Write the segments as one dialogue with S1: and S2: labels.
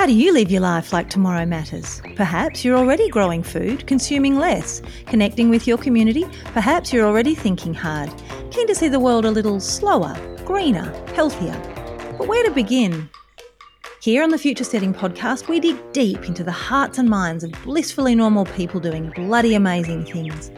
S1: How do you live your life like tomorrow matters? Perhaps you're already growing food, consuming less, connecting with your community. Perhaps you're already thinking hard, keen to see the world a little slower, greener, healthier. But where to begin? Here on the Future Steading podcast, we dig deep into the hearts and minds of blissfully normal people doing bloody amazing things,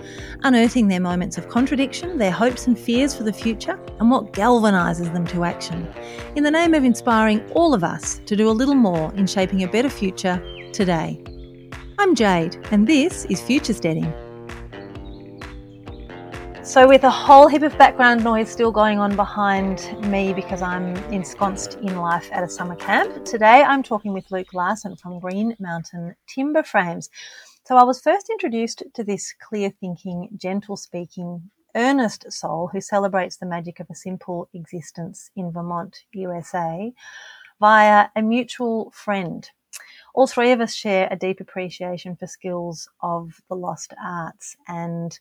S1: unearthing their moments of contradiction, their hopes and fears for the future, and what galvanises them to action, in the name of inspiring all of us to do a little more in shaping a better future today. I'm Jade, and this is Future Steading. So, with a whole heap of background noise still going on behind me because I'm ensconced in life at a summer camp, today I'm talking with Luke Larson from Green Mountain Timber Frames. So, I was first introduced to this clear thinking, gentle speaking, earnest soul who celebrates the magic of a simple existence in Vermont, USA, via a mutual friend. All three of us share a deep appreciation for skills of the lost arts and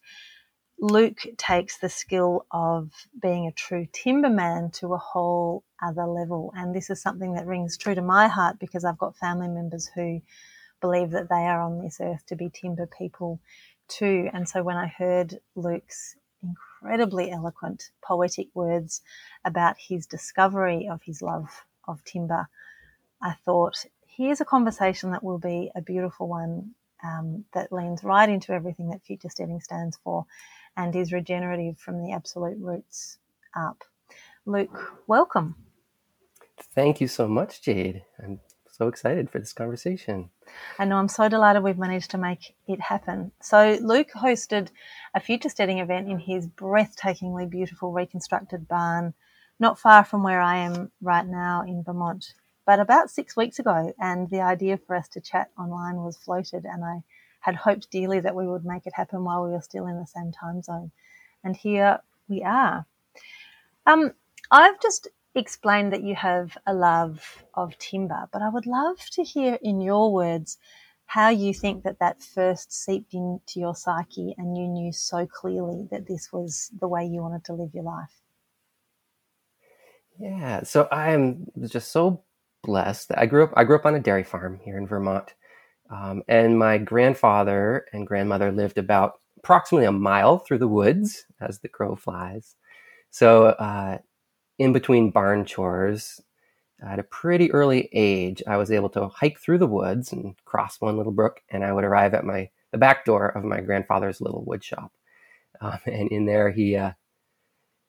S1: Luke takes the skill of being a true timberman to a whole other level. And this is something that rings true to my heart because I've got family members who believe that they are on this earth to be timber people too. And so when I heard Luke's incredibly eloquent, poetic words about his discovery of his love of timber, I thought, here's a conversation that will be a beautiful one um, that leans right into everything that Future Steading stands for and is regenerative from the absolute roots up. Luke, welcome.
S2: Thank you so much, Jade. I'm so excited for this conversation.
S1: I know I'm so delighted we've managed to make it happen. So, Luke hosted a future steading event in his breathtakingly beautiful reconstructed barn, not far from where I am right now in Vermont, but about six weeks ago. And the idea for us to chat online was floated, and I had hoped dearly that we would make it happen while we were still in the same time zone. And here we are. Um, I've just explained that you have a love of timber, but I would love to hear in your words how you think that that first seeped into your psyche and you knew so clearly that this was the way you wanted to live your life.
S2: Yeah, so I'm just so blessed. I grew up I grew up on a dairy farm here in Vermont. Um, and my grandfather and grandmother lived about approximately a mile through the woods as the crow flies. So, uh, in between barn chores, at a pretty early age, I was able to hike through the woods and cross one little brook, and I would arrive at my the back door of my grandfather's little wood shop. Um, and in there, he uh,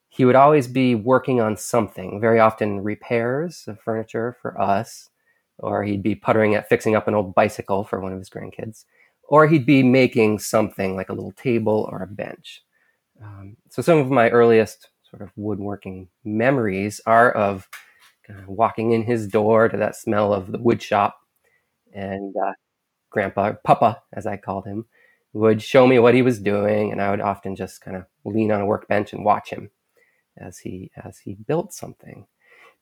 S2: he would always be working on something. Very often, repairs of furniture for us, or he'd be puttering at fixing up an old bicycle for one of his grandkids, or he'd be making something like a little table or a bench. Um, so some of my earliest sort of woodworking memories are of kind of walking in his door to that smell of the wood shop, and uh, Grandpa Papa, as I called him, would show me what he was doing, and I would often just kind of lean on a workbench and watch him as he as he built something.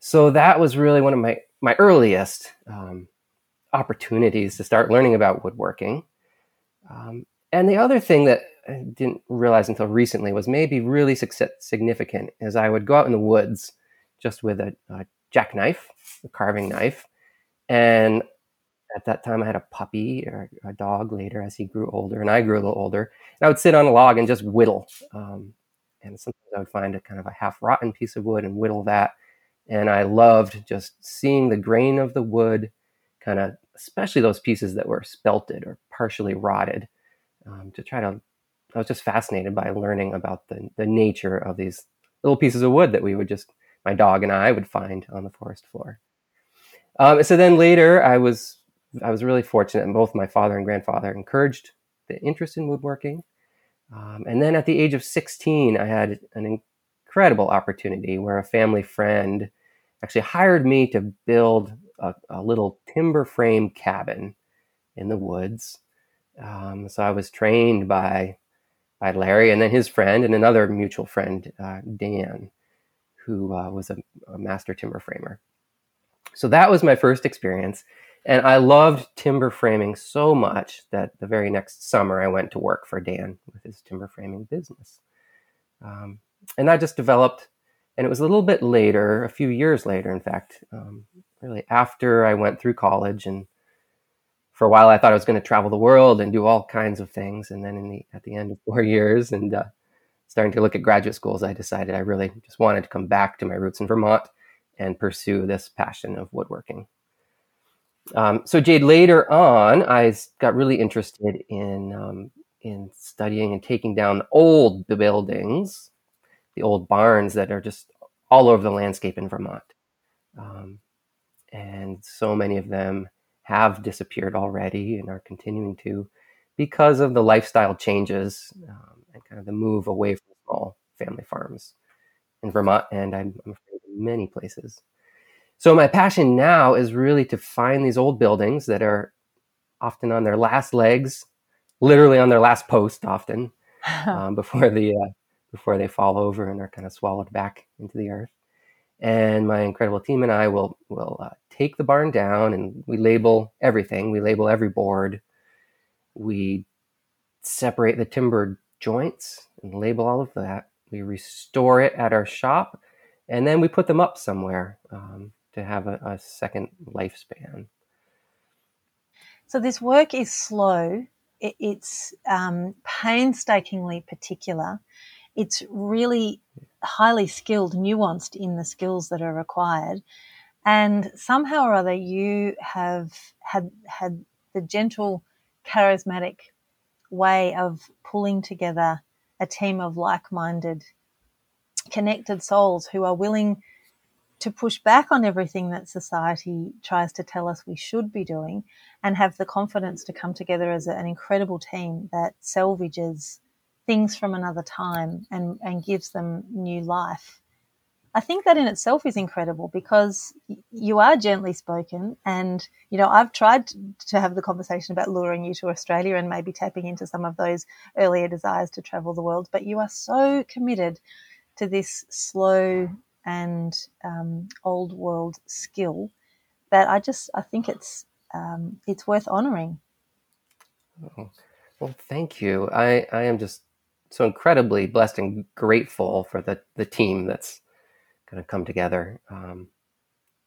S2: So that was really one of my my earliest um, opportunities to start learning about woodworking. Um, and the other thing that I didn't realize until recently was maybe really significant is I would go out in the woods just with a, a jackknife, a carving knife, and at that time I had a puppy or a dog later as he grew older and I grew a little older. And I would sit on a log and just whittle. Um, and sometimes I would find a kind of a half rotten piece of wood and whittle that and I loved just seeing the grain of the wood, kind of, especially those pieces that were spelted or partially rotted, um, to try to. I was just fascinated by learning about the the nature of these little pieces of wood that we would just, my dog and I would find on the forest floor. Um, so then later, I was I was really fortunate, and both my father and grandfather encouraged the interest in woodworking. Um, and then at the age of 16, I had an incredible opportunity where a family friend actually hired me to build a, a little timber frame cabin in the woods. Um, so I was trained by by Larry and then his friend and another mutual friend, uh, Dan, who uh, was a, a, master timber framer. So that was my first experience. And I loved timber framing so much that the very next summer I went to work for Dan with his timber framing business. Um, and I just developed. And it was a little bit later, a few years later, in fact, um, really after I went through college and for a while I thought I was going to travel the world and do all kinds of things. And then in the, at the end of four years and uh, starting to look at graduate schools, I decided I really just wanted to come back to my roots in Vermont and pursue this passion of woodworking. Um, so Jade, later on, I got really interested in um, in studying and taking down old buildings, the old barns that are just all over the landscape in Vermont. Um, and so many of them have disappeared already and are continuing to because of the lifestyle changes um, and kind of the move away from small family farms in Vermont and I'm, I'm afraid in many places. So my passion now is really to find these old buildings that are often on their last legs, literally on their last post, often um, before the uh, before they fall over and are kind of swallowed back into the earth. And my incredible team and I will will uh, take the barn down and we label everything. We label every board. We separate the timber joints and label all of that. We restore it at our shop, and then we put them up somewhere. Um, to have a, a second lifespan.
S1: So this work is slow. It, it's um, painstakingly particular. It's really highly skilled, nuanced in the skills that are required. And somehow or other, you have had had the gentle, charismatic way of pulling together a team of like-minded, connected souls who are willing to push back on everything that society tries to tell us we should be doing and have the confidence to come together as an incredible team that salvages things from another time and, and gives them new life. I think that in itself is incredible because you are gently spoken. And, you know, I've tried to have the conversation about luring you to Australia and maybe tapping into some of those earlier desires to travel the world, but you are so committed to this slow, and um, old world skill that I just I think it's um, it's worth honoring.
S2: Oh, well, thank you. I, I am just so incredibly blessed and grateful for the, the team that's going to come together um,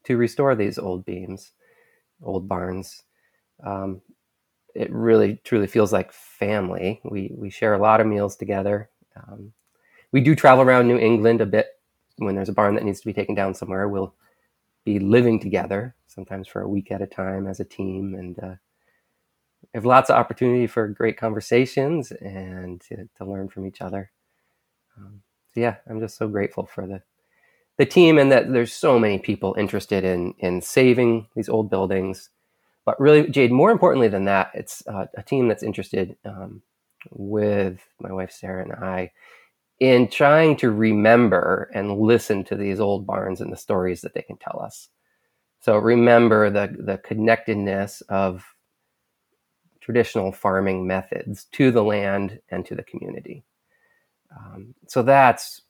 S2: to restore these old beams, old barns. Um, it really truly feels like family. We we share a lot of meals together. Um, we do travel around New England a bit when there's a barn that needs to be taken down somewhere, we'll be living together, sometimes for a week at a time as a team, and uh, have lots of opportunity for great conversations and to, to learn from each other. Um, so yeah, I'm just so grateful for the the team and that there's so many people interested in in saving these old buildings. But really, Jade, more importantly than that, it's uh, a team that's interested um, with my wife Sarah and I in trying to remember and listen to these old barns and the stories that they can tell us. So remember the, the connectedness of traditional farming methods to the land and to the community. Um, so that's,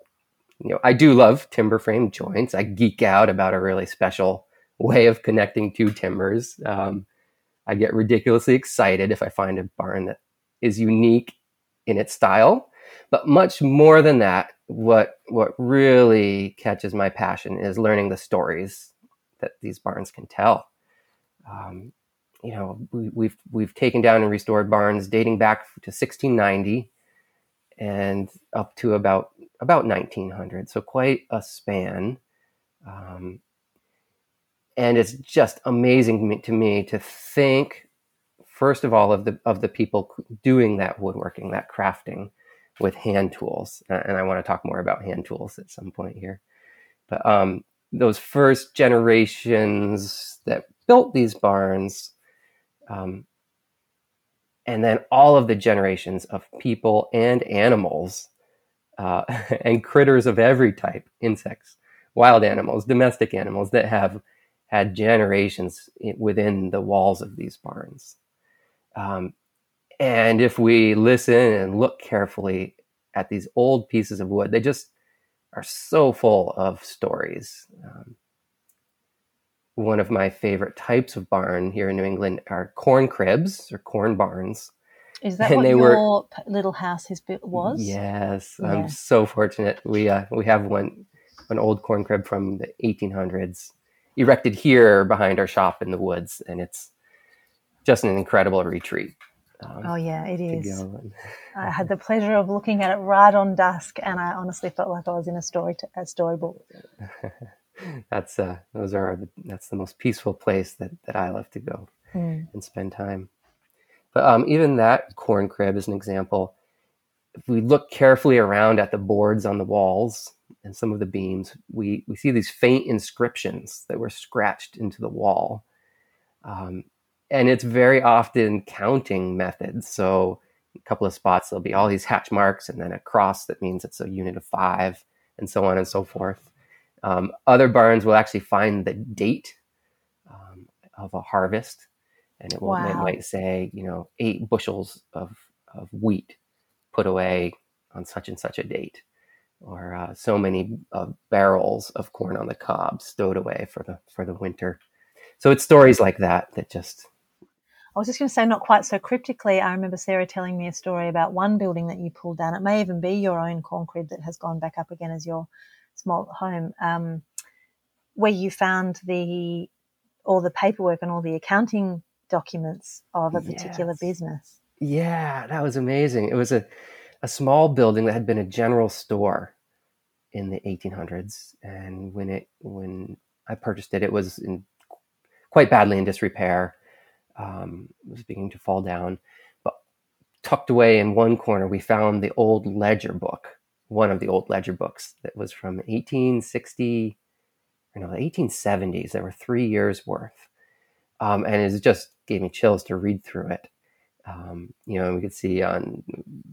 S2: you know, I do love timber frame joints. I geek out about a really special way of connecting two timbers. Um, I get ridiculously excited if I find a barn that is unique in its style but much more than that, what what really catches my passion is learning the stories that these barns can tell. Um, you know, we, we've we've taken down and restored barns dating back to 1690 and up to about about 1900, so quite a span. Um, and it's just amazing to me to think, first of all, of the of the people doing that woodworking, that crafting, with hand tools. And I want to talk more about hand tools at some point here. But um, those first generations that built these barns, um, and then all of the generations of people and animals uh, and critters of every type insects, wild animals, domestic animals that have had generations within the walls of these barns. Um, and if we listen and look carefully at these old pieces of wood, they just are so full of stories. Um, one of my favorite types of barn here in New England are corn cribs or corn barns.
S1: Is that and what your were, little house built was?
S2: Yes, yeah. I'm so fortunate. We uh, we have one an old corn crib from the 1800s, erected here behind our shop in the woods, and it's just an incredible retreat.
S1: Um, oh yeah, it is. I had the pleasure of looking at it right on dusk, and I honestly felt like I was in a story to, a storybook.
S2: that's uh, those are the, that's the most peaceful place that that I love to go mm. and spend time. But um, even that corn crib is an example. If we look carefully around at the boards on the walls and some of the beams, we we see these faint inscriptions that were scratched into the wall. Um, and it's very often counting methods. So a couple of spots there'll be all these hatch marks and then a cross that means it's a unit of five and so on and so forth. Um, other barns will actually find the date um, of a harvest, and it, will, wow. it might say, you know, eight bushels of, of wheat put away on such and such a date, or uh, so many uh, barrels of corn on the cob stowed away for the for the winter. So it's stories like that that just
S1: I was just going to say, not quite so cryptically, I remember Sarah telling me a story about one building that you pulled down. It may even be your own corn crib that has gone back up again as your small home, um, where you found the all the paperwork and all the accounting documents of a particular yes. business.
S2: Yeah, that was amazing. It was a, a small building that had been a general store in the 1800s, and when it when I purchased it, it was in quite badly in disrepair um, was beginning to fall down. But tucked away in one corner, we found the old ledger book, one of the old ledger books that was from 1860, or no, the 1870s. There were three years worth. Um, and it just gave me chills to read through it. Um, you know, we could see on,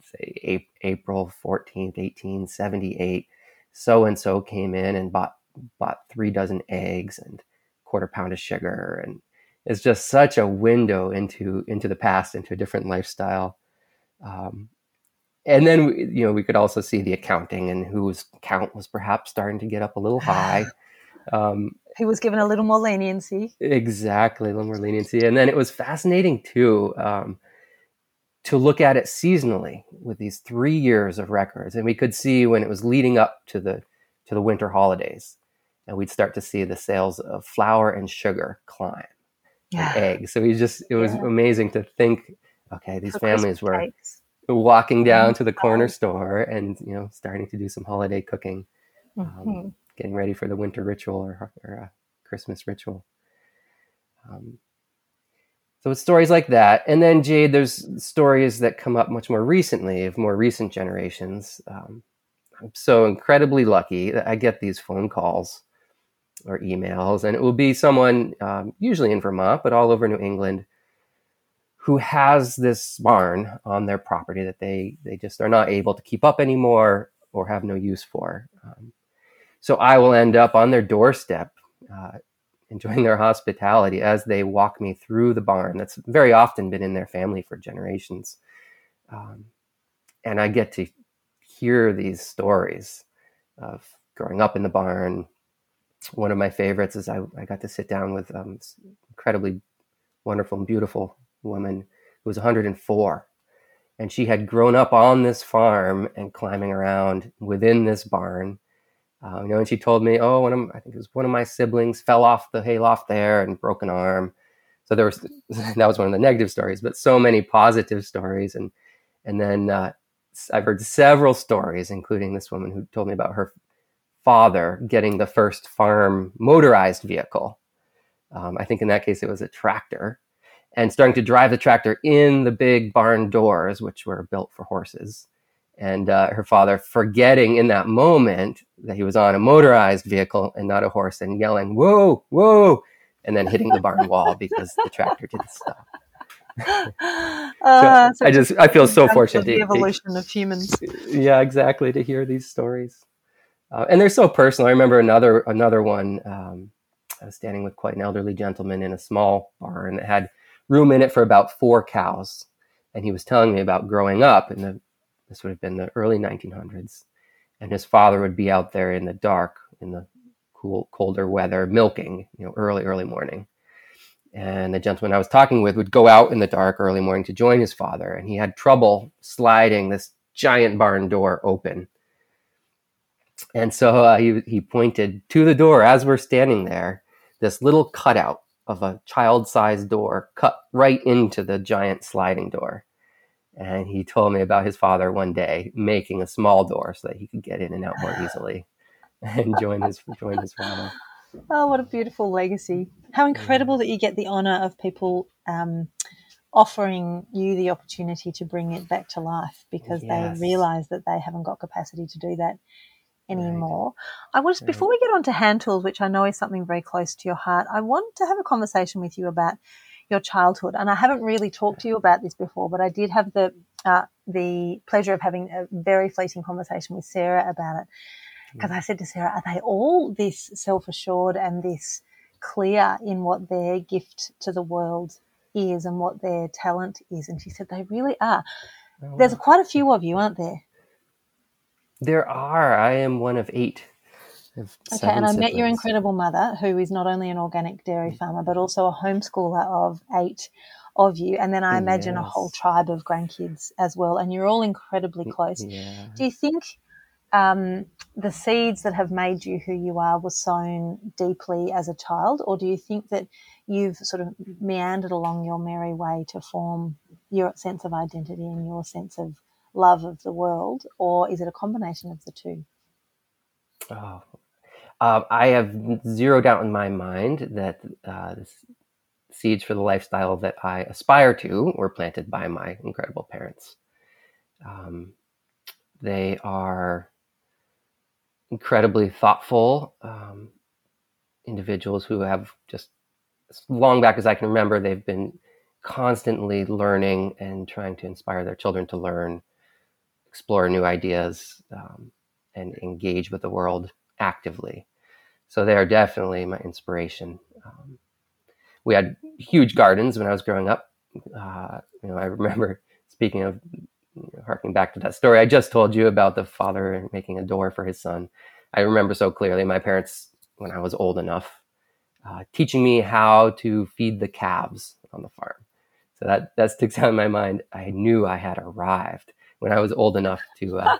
S2: say, April 14th, 1878, so and so came in and bought bought three dozen eggs and quarter pound of sugar and it's just such a window into into the past, into a different lifestyle. Um, and then you know we could also see the accounting and whose count was perhaps starting to get up a little high.
S1: Um, he was given a little more leniency.
S2: Exactly, a little more leniency, and then it was fascinating too um, to look at it seasonally with these three years of records, and we could see when it was leading up to the to the winter holidays, and we'd start to see the sales of flour and sugar climb yeah. eggs. So we just it was yeah. amazing to think, okay, these For families were. Walking down to the corner store and you know starting to do some holiday cooking, um, mm-hmm. um, getting ready for the winter ritual or, or a Christmas ritual. Um, so it's stories like that, and then Jade, there's stories that come up much more recently of more recent generations. Um, I'm so incredibly lucky that I get these phone calls or emails, and it will be someone, um, usually in Vermont, but all over New England, who has this barn on their property that they they just are not able to keep up anymore or have no use for. Um, so I will end up on their doorstep, uh, enjoying their hospitality as they walk me through the barn. That's very often been in their family for generations, um, and I get to hear these stories of growing up in the barn, one of my favorites is I, I got to sit down with um, incredibly wonderful and beautiful woman who was 104 and she had grown up on this farm and climbing around within this barn. Uh, you know and she told me oh one of i think it was one of my siblings fell off the hayloft there and broke an arm. So there was that was one of the negative stories but so many positive stories. And and then uh, i've heard several stories including this woman who told me about her father getting the first farm motorized vehicle. Um, I think in that case it was a tractor, and starting to drive the tractor in the big barn doors, which were built for horses. And uh, her father forgetting in that moment that he was on a motorized vehicle and not a horse, and yelling, "Whoa, whoa!" and then hitting the barn wall because the tractor didn't stop. uh, so I just I feel so fortunate.
S1: The evolution to, of humans.
S2: Yeah, exactly. To hear these stories uh, and they're so personal. I remember another another one. Um, I was standing with quite an elderly gentleman in a small barn that had room in it for about four cows, and he was telling me about growing up in the this would have been the early 1900s, and his father would be out there in the dark in the cool colder weather milking, you know, early early morning. And the gentleman I was talking with would go out in the dark early morning to join his father, and he had trouble sliding this giant barn door open and so uh, he, he pointed to the door as we're standing there this little cutout of a child-sized door cut right into the giant sliding door. And he told me about his father one day making a small door so that he could get in and out more easily and join his join his father.
S1: Oh, what a beautiful legacy! How incredible that you get the honor of people um, offering you the opportunity to bring it back to life because
S2: Yes.
S1: they realize that they haven't got capacity to do that anymore. I was
S2: Right.
S1: before we get on to hand tools, which I know is something very close to your heart. I want to have a conversation with you about your childhood, and I haven't really talked to you about this before, but I did have the uh, the pleasure of having a very fleeting conversation with Sarah about it because I said to Sarah, "Are they all this self assured and this clear in what their gift to the world is and what their talent is?" And she said, "They really are.
S2: Oh,
S1: There's quite a few of you, aren't there?"
S2: There are. I am one of eight. Have
S1: Okay, and I met your incredible mother, who is not only an organic dairy farmer, but also a homeschooler of eight of you. And then I imagine a whole tribe of grandkids as well. And you're all incredibly close.
S2: Yeah.
S1: Do you think um, the seeds that have made you who you are were sown deeply as a child? Or do you think that you've sort of meandered along your merry way to form your sense of identity and your sense of love of the world? Or is it a combination of the two?
S2: Oh. Uh, I have zero doubt in my mind that uh, the seeds for the lifestyle that I aspire to were planted by my incredible parents. Um, they are incredibly thoughtful um, individuals who have just as long back as I can remember, they've been constantly learning and trying to inspire their children to learn, explore new ideas, um, and engage with the world actively. So they are definitely my inspiration. Um, we had huge gardens when I was growing up. Uh, you know, I remember speaking of you know, harking back to that story I just told you about the father making a door for his son. I remember so clearly my parents, when I was old enough, uh, teaching me how to feed the calves on the farm. So that that sticks out in my mind. I knew I had arrived when I was old enough to uh,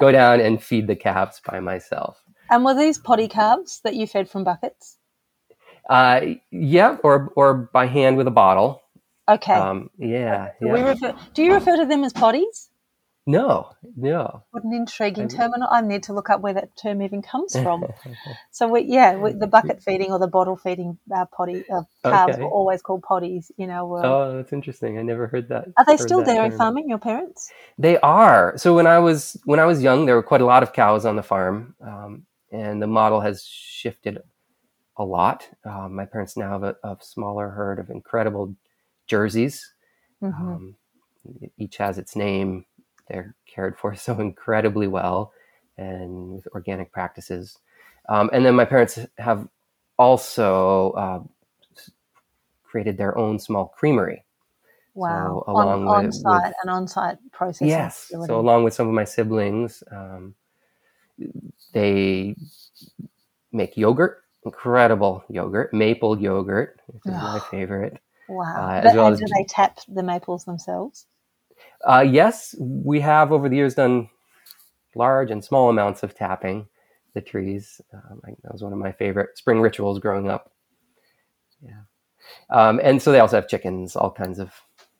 S2: go down and feed the calves by myself.
S1: And were these poddy calves that you fed from buckets?
S2: Uh, yeah, or or by hand with a bottle.
S1: Okay.
S2: Um, yeah,
S1: Do we refer, do you refer to them as poddies?
S2: No, no.
S1: What an intriguing term. and I need to look up where that term even comes from. so, we, yeah, we, the bucket feeding or the bottle feeding uh, poddy uh, calves
S2: Okay.
S1: were always called poddies in our world.
S2: Oh, that's interesting. I never heard that.
S1: Are they still dairy
S2: term.
S1: farming, your parents?
S2: They are. So when I was when I was young, there were quite a lot of cows on the farm, um, and the model has shifted a lot. Um, my parents now have a, a smaller herd of incredible jerseys.
S1: hmm
S2: Um, each has its name. They're cared for so incredibly well, and with organic practices. Um, and then my parents have also uh, created their own small creamery.
S1: wow.
S2: so along
S1: on,
S2: with-
S1: on site,
S2: with-
S1: an on site processing
S2: Yes.
S1: facility.
S2: So along with some of my siblings, um, they make yogurt, incredible yogurt, maple yogurt, which is my
S1: Oh.
S2: favorite.
S1: wow.
S2: uh,
S1: But-
S2: well
S1: and do they tap the maples themselves?
S2: Uh, yes, we have over the years done large and small amounts of tapping the trees. Um, I, that was one of my favorite spring rituals growing up. Yeah. Um, and so they also have chickens, all kinds of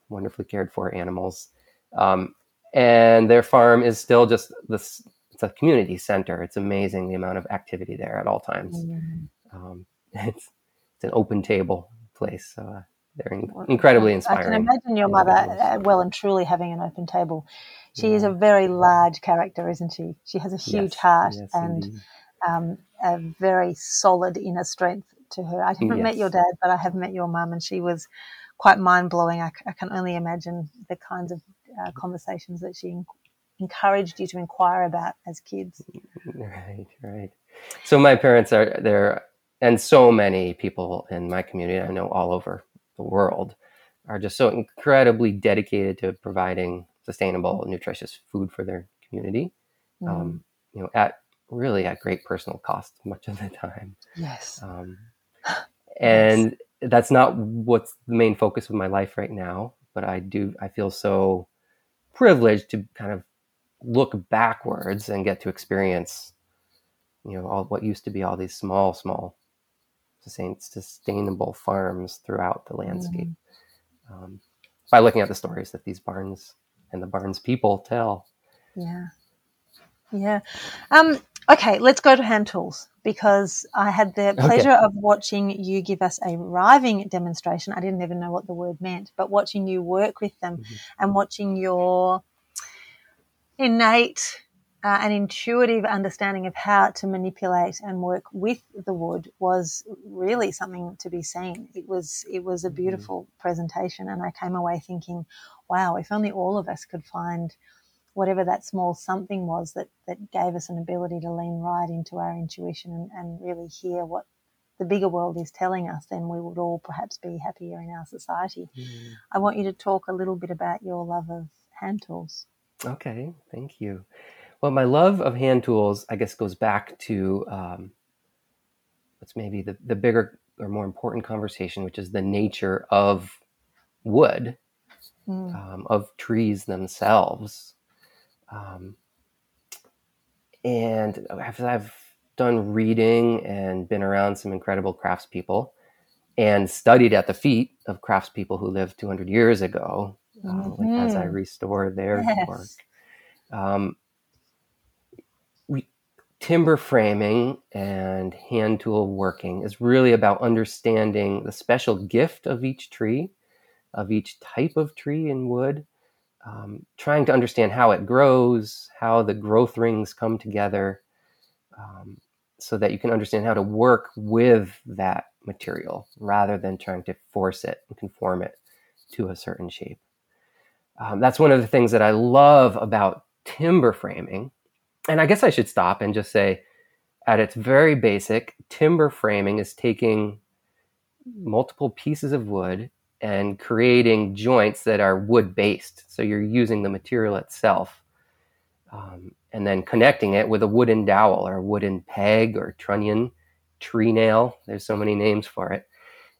S2: wonderfully cared for animals. Um, and their farm is still just this, it's a community center. It's amazing the amount of activity there at all times.
S1: Mm.
S2: Um, it's, it's an open table place. So uh, they're in, incredibly inspiring.
S1: I can imagine your mother uh, well and truly having an open table. She is a very large character, isn't she? She has a huge
S2: Yes,
S1: heart
S2: yes,
S1: and um, a very solid inner strength to her. I haven't met your dad, but I have met your mum, and she was quite mind blowing. I, c- I can only imagine the kinds of uh, conversations that she en- encouraged you to inquire about as kids.
S2: Right, right. So my parents are there, and so many people in my community, I know all over the world, are just so incredibly dedicated to providing sustainable, nutritious food for their community.
S1: Mm,
S2: Um, you know, at really at great personal cost much of the time.
S1: yes.
S2: Um, and that's not what's the main focus of my life right now. But I do, I feel so privileged to kind of look backwards and get to experience, you know, all what used to be all these small, small sustainable farms throughout the landscape mm. um, by looking at the stories that these barns and the barns people tell.
S1: Yeah. Yeah. Um, okay, let's go to hand tools because I had the pleasure okay. of watching you give us a riving demonstration. I didn't even know what the word meant, but watching you work with them mm-hmm. and watching your innate uh, and intuitive understanding of how to manipulate and work with the wood was really something to be seen. It was it was a mm-hmm. beautiful mm-hmm. presentation, and I came away thinking, "Wow, if only all of us could find whatever that small something was that that gave us an ability to lean right into our intuition and, and really hear what the bigger world is telling us, then we would all perhaps be happier in our society. Mm. I want you to talk a little bit about your love of hand tools.
S2: Okay, thank you. Well, my love of hand tools, I guess, goes back to um, what's maybe the, the bigger or more important conversation, which is the nature of wood, mm. um, of trees themselves. Um, and I've, I've done reading and been around some incredible craftspeople and studied at the feet of craftspeople who lived 200 years ago mm-hmm. like as I mm-hmm. restore their yes. work. Um, timber framing and hand tool working is really about understanding the special gift of each tree, of each type of tree and wood, um, trying to understand how it grows, how the growth rings come together, um, so that you can understand how to work with that material rather than trying to force it and conform it to a certain shape. Um, that's one of the things that I love about timber framing. And I guess I should stop and just say, at its very basic, timber framing is taking multiple pieces of wood and creating joints that are wood based. So you're using the material itself um, and then connecting it with a wooden dowel or a wooden peg or trunnel, tree nail. There's so many names for it.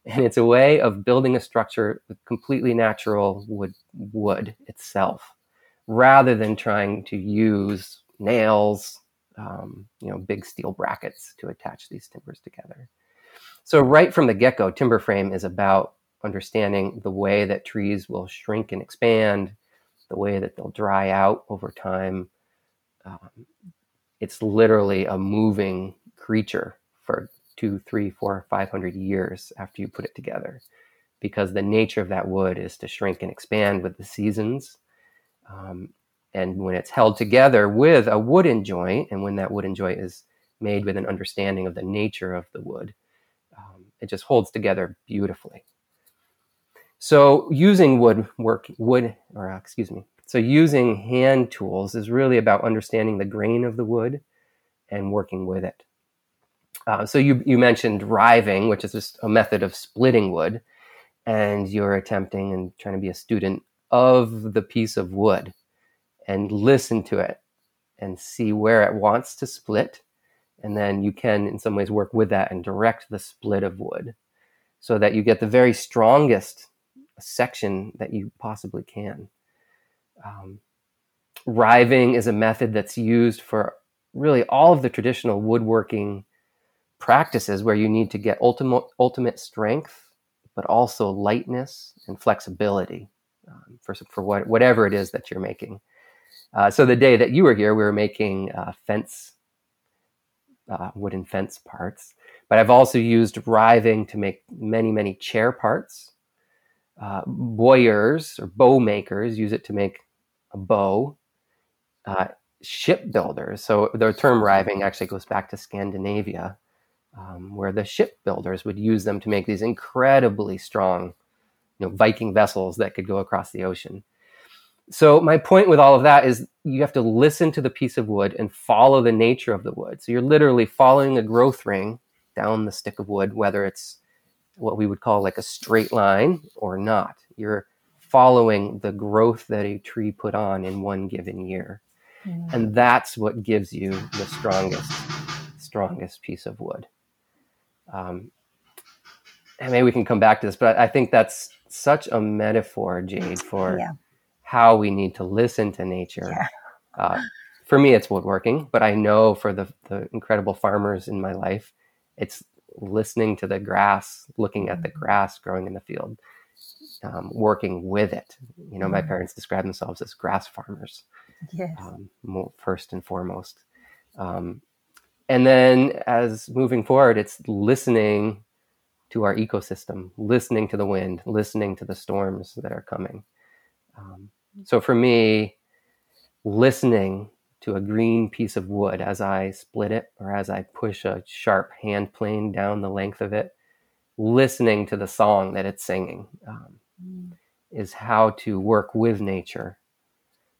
S2: And it's a way of building a structure with completely natural wood, wood itself, rather than trying to use nails, um, you know, big steel brackets to attach these timbers together. So right from the get-go, timber frame is about understanding the way that trees will shrink and expand, the way that they'll dry out over time. Um, it's literally a moving creature for two, three, four, five hundred years after you put it together, because the nature of that wood is to shrink and expand with the seasons. Um, and when it's held together with a wooden joint, and when that wooden joint is made with an understanding of the nature of the wood, um, it just holds together beautifully. So using wood work wood or uh, excuse me. So using hand tools is really about understanding the grain of the wood and working with it. Uh, so you you mentioned riving, which is just a method of splitting wood, and you're attempting and trying to be a student of the piece of wood and listen to it and see where it wants to split, and then you can in some ways work with that and direct the split of wood so that you get the very strongest section that you possibly can. Um, riving is a method that's used for really all of the traditional woodworking practices where you need to get ultimate ultimate strength, but also lightness and flexibility um, for for what, whatever it is that you're making. Uh, so the day that you were here, we were making uh, fence uh, wooden fence parts, but I've also used riving to make many many chair parts. Uh, bowyers or bow makers use it to make a bow. Uh, shipbuilders, so the term riving actually goes back to Scandinavia, um, where the shipbuilders would use them to make these incredibly strong, you know, Viking vessels that could go across the ocean. So my point with all of that is you have to listen to the piece of wood and follow the nature of the wood. So you're literally following a growth ring down the stick of wood, whether it's what we would call like a straight line or not. You're following the growth that a tree put on in one given year. Mm. And that's what gives you the strongest strongest piece of wood. Um, and maybe we can come back to this, but I think that's such a metaphor, Jade, for yeah. How we need to listen to nature. Yeah. Uh, for me, it's woodworking, but I know for the, the incredible farmers in my life, it's listening to the grass, looking at the
S1: Mm-hmm.
S2: grass growing in the field, um, working with it. You know, my
S1: Mhm.
S2: parents describe themselves as grass farmers
S1: Yes.
S2: um, first and foremost. Um, and then as moving forward, it's listening to our ecosystem, listening to the wind, listening to the storms that are coming. Um, so for me, listening to a green piece of wood as I split it or as I push a sharp hand plane down the length of it, listening to the song that it's singing um,
S1: Mm,
S2: is how to work with nature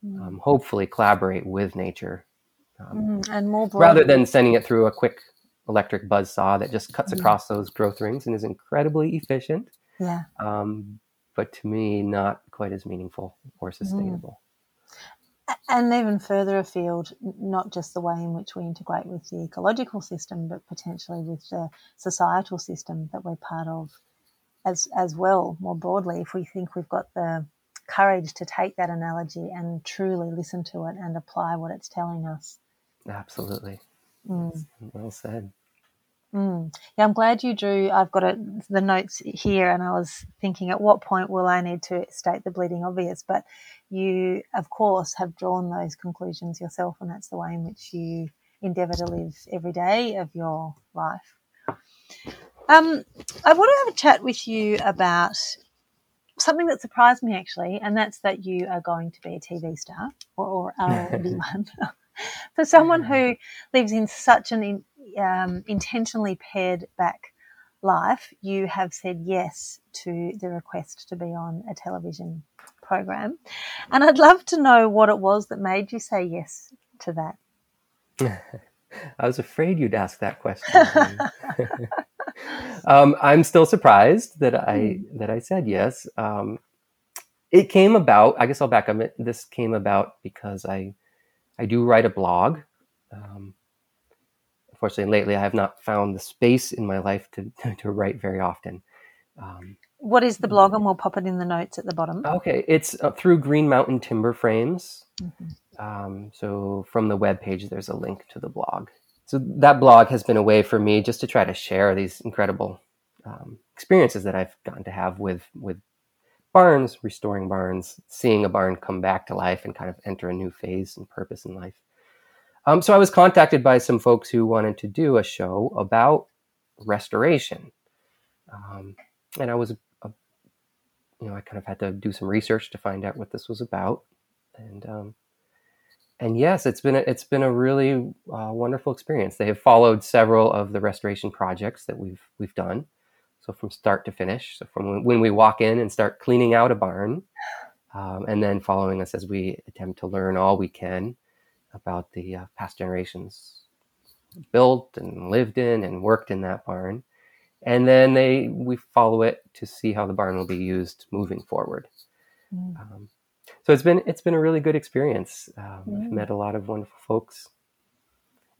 S1: mm,
S2: um, hopefully collaborate with nature um,
S1: mm. And more broadly,
S2: rather than sending it through a quick electric buzz saw that just cuts
S1: Mm.
S2: across those growth rings and is incredibly efficient
S1: yeah.
S2: um, but to me not quite as meaningful or
S1: Mm.
S2: sustainable
S1: A- And even further afield, not just the way in which we integrate with the ecological system, but potentially with the societal system that we're part of as, as well, more broadly, if we think we've got the courage to take that analogy and truly listen to it and apply what it's telling us.
S2: absolutely
S1: Mm.
S2: well said
S1: Mm. Yeah, I'm glad you drew. I've got it, the notes here, and I was thinking at what point will I need to state the bleeding obvious? But you, of course, have drawn those conclusions yourself, and that's the way in which you endeavour to live every day of your life. Um, I want to have a chat with you about something that surprised me actually, and that's that you are going to be a TV star or, or are already one. For someone who lives in such an in, um, intentionally pared back life, you have said yes to the request to be on a television program. And I'd love to know what it was that made you say yes to that.
S2: i was afraid you'd ask that question um, i'm still surprised that i that i said yes. Um, it came about i guess i'll back up it this came about because i i do write a blog. Um, unfortunately lately i have not found the space in my life to, to write very often um,
S1: What is the blog? And we'll pop it in the notes at the bottom.
S2: okay it's uh, through green mountain timber frames
S1: Mhm.
S2: um, so from the web page there's a link to the blog so that blog has been a way for me just to try to share these incredible um, experiences that i've gotten to have with with barns restoring barns seeing a barn come back to life and kind of enter a new phase and purpose in life um, so i was contacted by some folks who wanted to do a show about restoration um, and i was a, you know i kind of had to do some research to find out what this was about and um, and yes, it's been a, it's been a really uh, wonderful experience. They have followed several of the restoration projects that we've we've done, so from start to finish. So from when, when we walk in and start cleaning out a barn, um, and then following us as we attempt to learn all we can about the uh, past generations built and lived in and worked in that barn, and then they we follow it to see how the barn will be used moving forward.
S1: Mm.
S2: Um, so it's been it's been a really good experience. Um, I've
S1: Mm.
S2: met a lot of wonderful folks,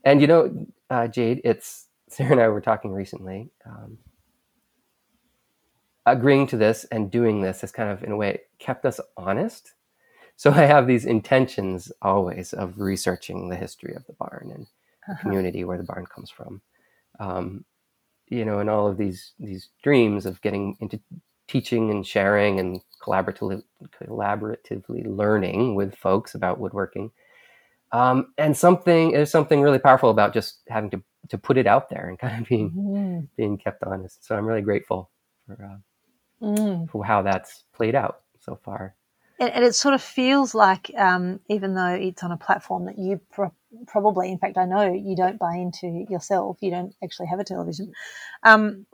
S2: and you know, uh, Jade, it's Sarah and I were talking recently. Um, agreeing to this and doing this has kind of, in a way, kept us honest. So I have these intentions always of researching the history of the barn and
S1: Uh-huh.
S2: community where the barn comes from. Um, you know, and all of these these dreams of getting into teaching and sharing and collaboratively collaboratively learning with folks about woodworking. Um, and something there's something really powerful about just having to to put it out there and kind of being
S1: Mm.
S2: being kept honest. So I'm really grateful for uh,
S1: Mm.
S2: for how that's played out so far.
S1: And, and it sort of feels like, um, even though it's on a platform that you pro- probably, in fact, I know you don't buy into yourself, you don't actually have a television. Um,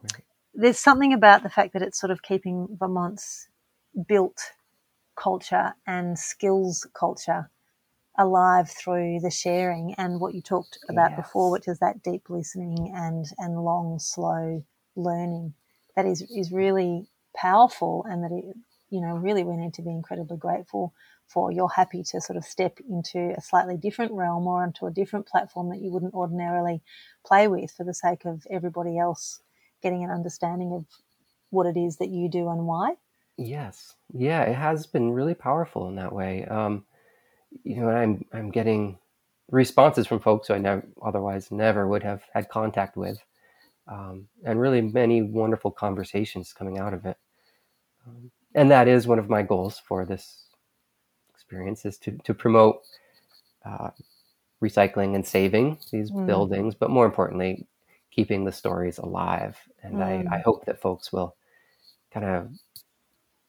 S1: There's something about the fact that it's sort of keeping Vermont's built culture and skills culture alive through the sharing and what you talked about before, which is that deep listening and and long, slow learning. That is is really powerful, and that it, you know really we need to be incredibly grateful for. You're happy to sort of step into a slightly different realm or onto a different platform that you wouldn't ordinarily play with for the sake of everybody else getting an understanding of what it is that you do and why.
S2: Yes, yeah, it has been really powerful in that way. Um, you know, I'm I'm getting responses from folks who I never otherwise never would have had contact with, um, and really many wonderful conversations coming out of it. Um, and that is one of my goals for this experience is to, to promote uh, recycling and saving these mm. buildings, but more importantly, keeping the stories alive. And mm. I, I mm. hope that folks will kind of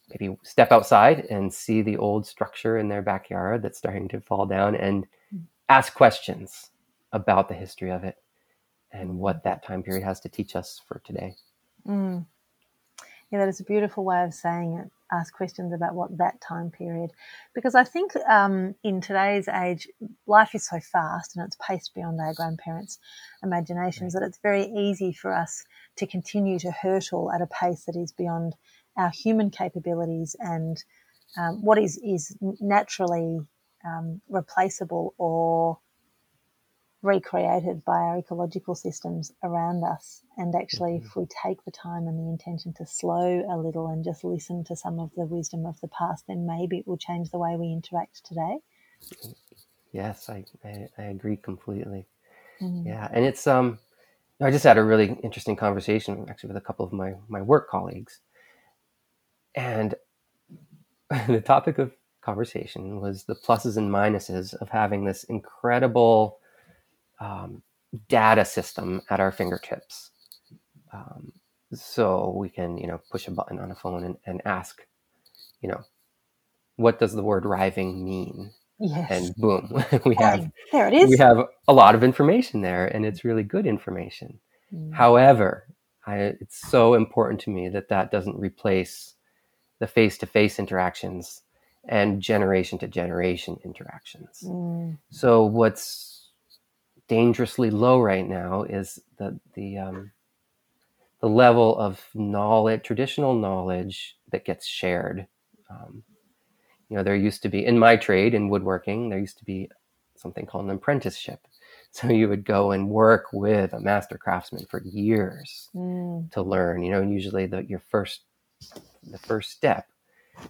S2: maybe step outside and see the old structure in their backyard that's starting to fall down and mm. ask questions about the history of it and what that time period has to teach us for today.
S1: Mm. Yeah, that is a beautiful way of saying it. Ask questions about what that time period, because I think um, in today's age, life is so fast and it's paced beyond our grandparents' imaginations right. that it's very easy for us to continue to hurtle at a pace that is beyond our human capabilities and um, what is is naturally um, replaceable or recreated by our ecological systems around us. And actually, mm-hmm. if we take the time and the intention to slow a little and just listen to some of the wisdom of the past, then maybe it will change the way we interact today.
S2: Yes, I, I, I agree completely. Mm-hmm. Yeah. And it's, um, I just had a really interesting conversation actually with a couple of my, my work colleagues. And the topic of conversation was the pluses and minuses of having this incredible um, data system at our fingertips. Um, so we can, you know, push a button on a phone and, and ask, you know, what does the word riving mean?
S1: Yes.
S2: And boom, we have
S1: there it is.
S2: We have a lot of information there, and it's really good information. Mm. However, I, it's so important to me that that doesn't replace the face-to-face interactions and generation to generation interactions. Mm. So what's dangerously low right now is the the um, the level of knowledge, traditional knowledge that gets shared. Um, you know, there used to be in my trade in woodworking, there used to be something called an apprenticeship. So you would go and work with a master craftsman for years mm. to learn. You know, and usually the your first the first step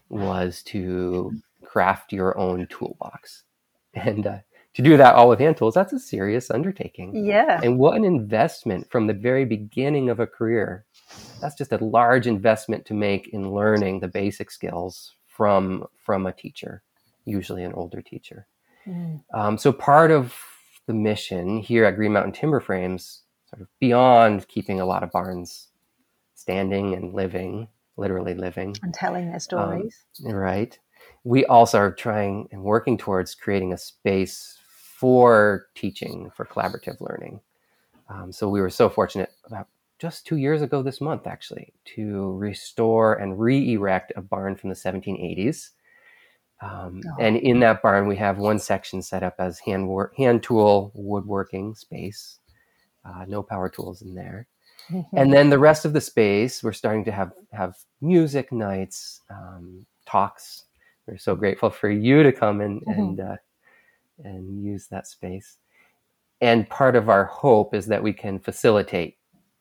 S2: was to craft your own toolbox, and uh, to do that all with hand tools, that's a serious undertaking.
S1: Yeah.
S2: And what an investment from the very beginning of a career. That's just a large investment to make in learning the basic skills from from a teacher, usually an older teacher. Mm. Um, so part of the mission here at Green Mountain Timber Frames, sort of beyond keeping a lot of barns standing and living, literally living,
S1: and telling their um, stories,
S2: um, right? We also are trying and working towards creating a space for teaching, for collaborative learning. Um, so we were so fortunate about just two years ago this month, actually, to restore and re erect a barn from the 1780s. Um, oh. And in that barn, we have one section set up as hand, work, hand tool woodworking space, uh, no power tools in there. Mm-hmm. And then the rest of the space, we're starting to have, have music nights, um, talks. We're so grateful for you to come in mm-hmm. and uh, and use that space. And part of our hope is that we can facilitate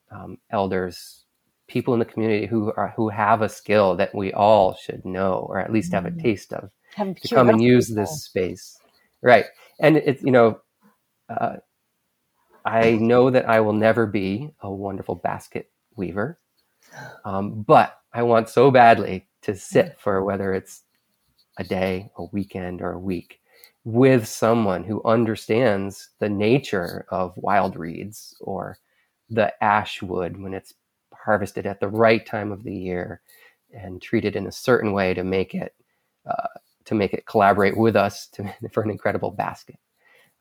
S2: um, elders, people in the community who are who have a skill that we all should know, or at least have a mm-hmm. taste of, to come and use people. this space. Right, and it's you know, uh, I know that I will never be a wonderful basket weaver, um, but I want so badly to sit for whether it's a day, a weekend, or a week with someone who understands the nature of wild reeds or the ash wood when it's harvested at the right time of the year and treated in a certain way to make it uh, to make it collaborate with us to, for an incredible basket.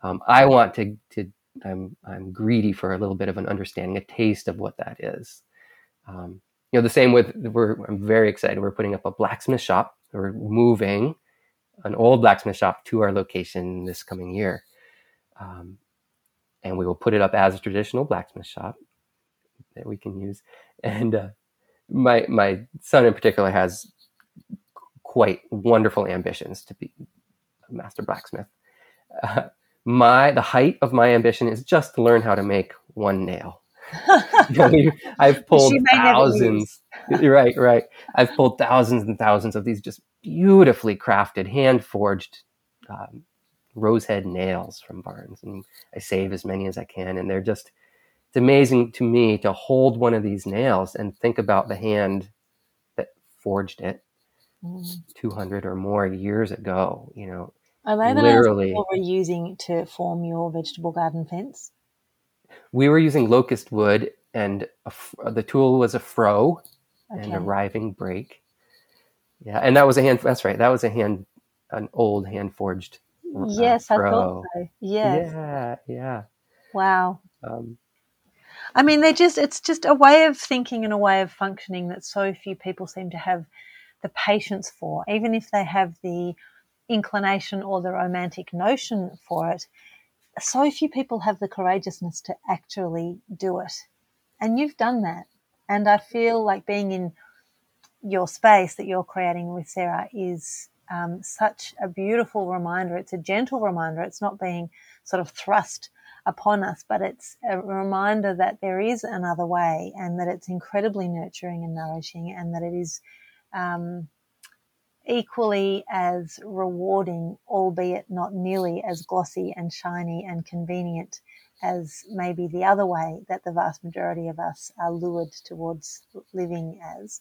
S2: Um, I want to to I'm I'm greedy for a little bit of an understanding, a taste of what that is. Um, you know, the same with we're I'm very excited. We're putting up a blacksmith shop. We're moving an old blacksmith shop to our location this coming year. Um, and we will put it up as a traditional blacksmith shop that we can use. And uh, my my son in particular has quite wonderful ambitions to be a master blacksmith. Uh, my the height of my ambition is just to learn how to make one nail. I've pulled thousands. right, right. I've pulled thousands and thousands of these just beautifully crafted, hand forged um, rosehead nails from barns, and I save as many as I can, and they're just it's amazing to me to hold one of these nails and think about the hand that forged it mm. 200 or more years ago. You know,
S1: are they the literally you were using to form your vegetable garden fence?
S2: We were using locust wood, and the tool was a froe okay. and a riving brake. Yeah, and that was a hand. That's right. That was a hand, an old hand forged.
S1: Uh, yes, I thought so. Yes.
S2: Yeah, yeah.
S1: Wow. Um, I mean, they just, it's just a way of thinking and a way of functioning that so few people seem to have the patience for, even if they have the inclination or the romantic notion for it. So few people have the courageousness to actually do it. And you've done that. And I feel like being in your space that you're creating with Sarah is um, such a beautiful reminder. It's a gentle reminder. It's not being sort of thrust upon us, but it's a reminder that there is another way and that it's incredibly nurturing and nourishing and that it is um, equally as rewarding, albeit not nearly as glossy and shiny and convenient as maybe the other way that the vast majority of us are lured towards living as.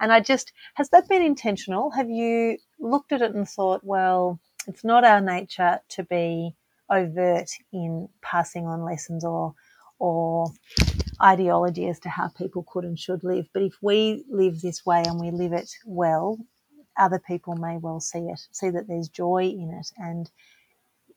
S1: And I just, has that been intentional? Have you looked at it and thought, well, it's not our nature to be overt in passing on lessons or or ideology as to how people could and should live. But if we live this way and we live it well, other people may well see it, see that there's joy in it. And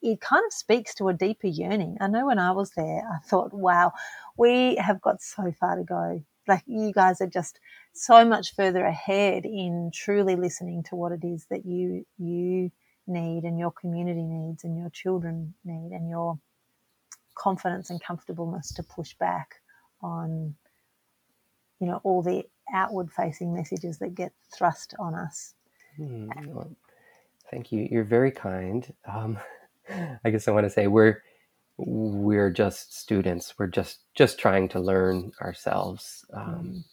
S1: it kind of speaks to a deeper yearning. I know when I was there, I thought, wow, we have got so far to go. Like you guys are just so much further ahead in truly listening to what it is that you you need and your community needs and your children need and your confidence and comfortableness to push back on you know all the outward facing messages that get thrust on us.
S2: Well, thank you. You're very kind. Um, i guess i want to say we're we're just students we're just just trying to learn ourselves um,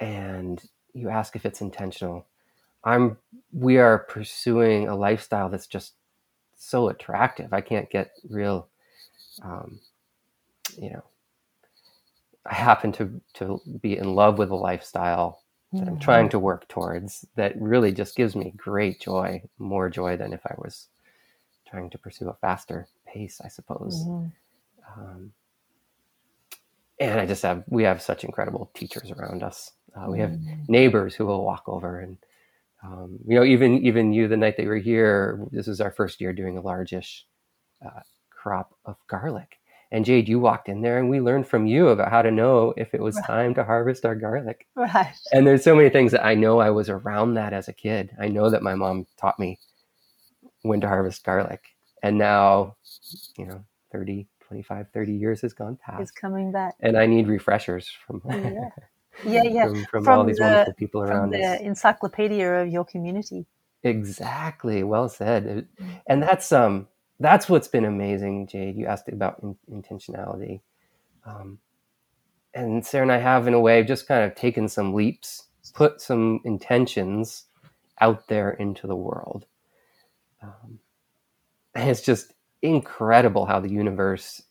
S2: mm. and you ask if it's intentional I'm we are pursuing a lifestyle that's just so attractive. I can't get real, um, you know. I happen to to be in love with a lifestyle that mm-hmm. I'm trying to work towards that really just gives me great joy, more joy than if I was trying to pursue a faster pace, I suppose. Mm-hmm. Um, and I just have we have such incredible teachers around us. Uh, we have mm-hmm. neighbors who will walk over and um, you know, even even you, the night that you were here, this is our first year doing a largish uh, crop of garlic. And Jade, you walked in there, and we learned from you about how to know if it was right. time to harvest our garlic.
S1: Right.
S2: And there's so many things that I know I was around that as a kid. I know that my mom taught me when to harvest garlic, and now, you know, 30, 25, 30 years has gone past.
S1: It's coming back,
S2: and I need refreshers from.
S1: Yeah. yeah, yeah.
S2: From, from, from all these the, wonderful people around
S1: from the encyclopedia of your community.
S2: Exactly. Well said. Mm. And that's um that's what's been amazing, Jade. You asked about in, intentionality, um, and Sarah and I have, in a way, just kind of taken some leaps, put some intentions out there into the world. Um, and it's just incredible how the universe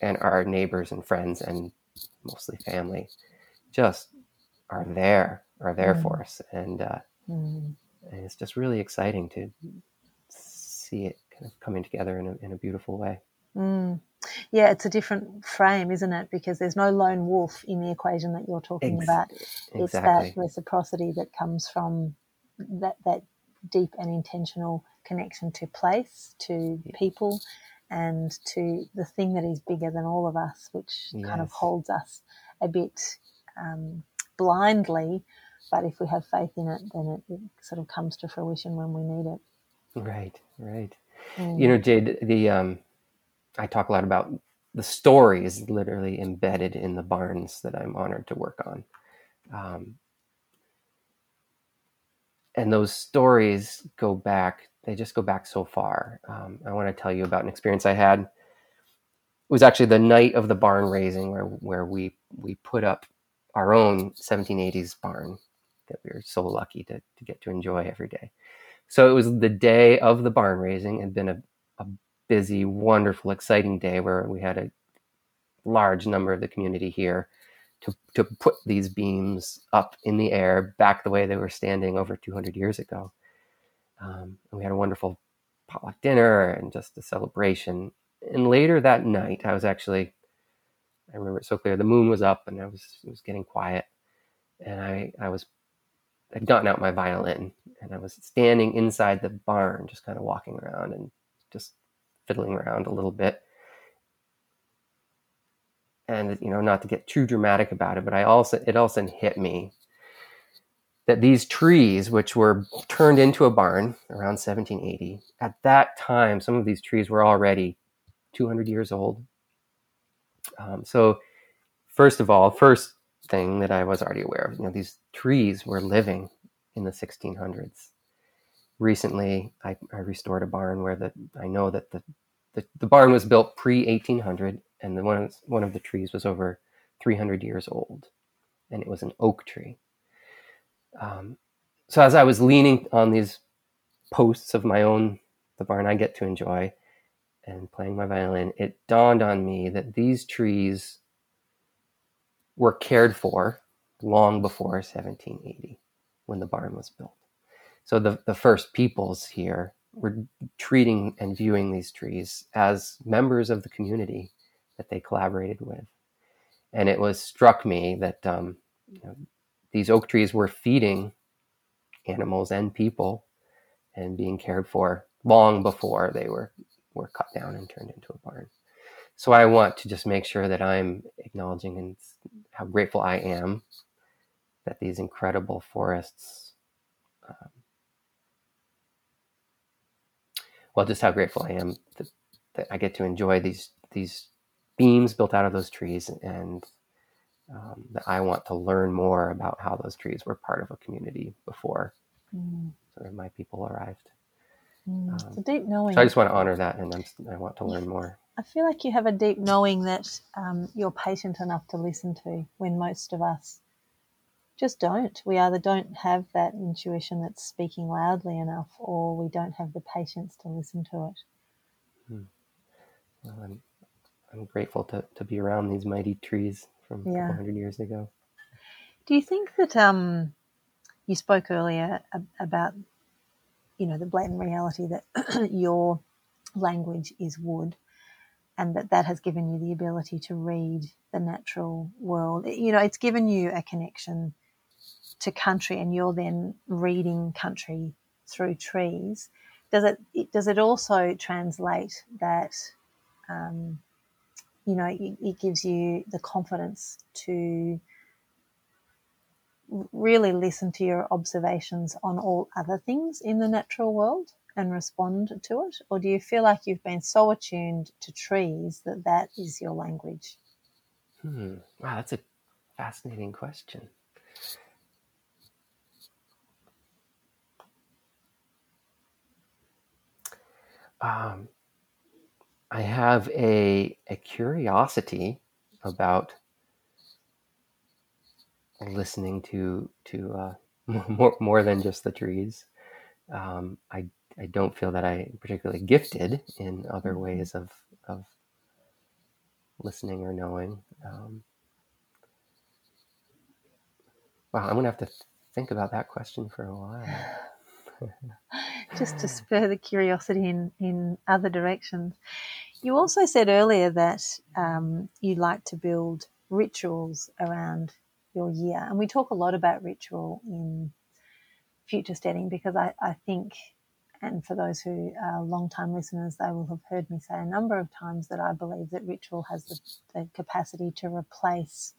S2: and our neighbors and friends and mostly family just are there, are there mm. for us, and uh, mm. and it's just really exciting to see it kind of coming together in a in a beautiful way.
S1: Mm. Yeah, it's a different frame, isn't it? Because there's no lone wolf in the equation that you're talking Ex- about. It's exactly. that reciprocity that comes from that that deep and intentional connection to place, to people, and to the thing that is bigger than all of us, which yes. kind of holds us a bit um, blindly, but if we have faith in it, then it, it, sort of comes to fruition when we need it.
S2: Right, right. Mm. You know, Jade, the um, I talk a lot about the story is literally embedded in the barns that I'm honored to work on. Um, and those stories go back, they just go back so far. Um, I want to tell you about an experience I had. It was actually the night of the barn raising where, where we, we put up our own 1780s barn that we were so lucky to, to get to enjoy every day. So it was the day of the barn raising. It had been a, a busy, wonderful, exciting day where we had a large number of the community here to, to put these beams up in the air back the way they were standing over 200 years ago. Um, and we had a wonderful potluck dinner and just a celebration. And later that night, I was actually, I remember it so clear. The moon was up and I was it was getting quiet, and I I was I'd gotten out my violin and I was standing inside the barn, just kind of walking around and just fiddling around a little bit. And you know, not to get too dramatic about it, but I also it also hit me that these trees, which were turned into a barn around 1780, at that time, some of these trees were already 200 years old. Um, so, first of all, first thing that I was already aware of, you know, these trees were living in the 1600s. Recently, I, I restored a barn where the I know that the the, the barn was built pre 1800, and the one one of the trees was over 300 years old, and it was an oak tree. Um, so as I was leaning on these posts of my own, the barn I get to enjoy, and playing my violin, it dawned on me that these trees were cared for long before 1780 when the barn was built. So the, the first peoples here were treating and viewing these trees as members of the community that they collaborated with. And it was struck me that um, you know, these oak trees were feeding animals and people and being cared for long before they were, were cut down and turned into a barn. So I want to just make sure that I'm acknowledging and how grateful I am that these incredible forests, um, well, just how grateful I am that, that I get to enjoy these these beams built out of those trees and um, that I want to learn more about how those trees were part of a community before mm. sort of my people arrived.
S1: Mm. Um, it's a deep knowing.
S2: So I just want to honor that, and I'm, i want to learn more.
S1: I feel like you have a deep knowing that um, you're patient enough to listen to when most of us just don't. We either don't have that intuition that's speaking loudly enough, or we don't have the patience to listen to it.
S2: Hmm. Well, I'm, I'm grateful to, to be around these mighty trees from yeah. a couple hundred years ago.
S1: Do you think that um, you spoke earlier about, you know, the blatant reality that your language is wood, and that that has given you the ability to read the natural world. You know, it's given you a connection to country, and you're then reading country through trees. Does it? Does it also translate that? Um, you know, it, it gives you the confidence to really listen to your observations on all other things in the natural world and respond to it? Or do you feel like you've been so attuned to trees that that is your language?
S2: Hmm. Wow, that's a fascinating question. Um, I have a a curiosity about listening to to uh, more more than just the trees. Um, I I don't feel that I am particularly gifted in other mm-hmm. ways of of listening or knowing. Um, wow, I'm gonna have to think about that question for a while.
S1: Just to spur the curiosity in, in other directions. You also said earlier that um, you like to build rituals around your year. And we talk a lot about ritual in future steading because I, I think, and for those who are long-time listeners, they will have heard me say a number of times that I believe that ritual has the, the capacity to replace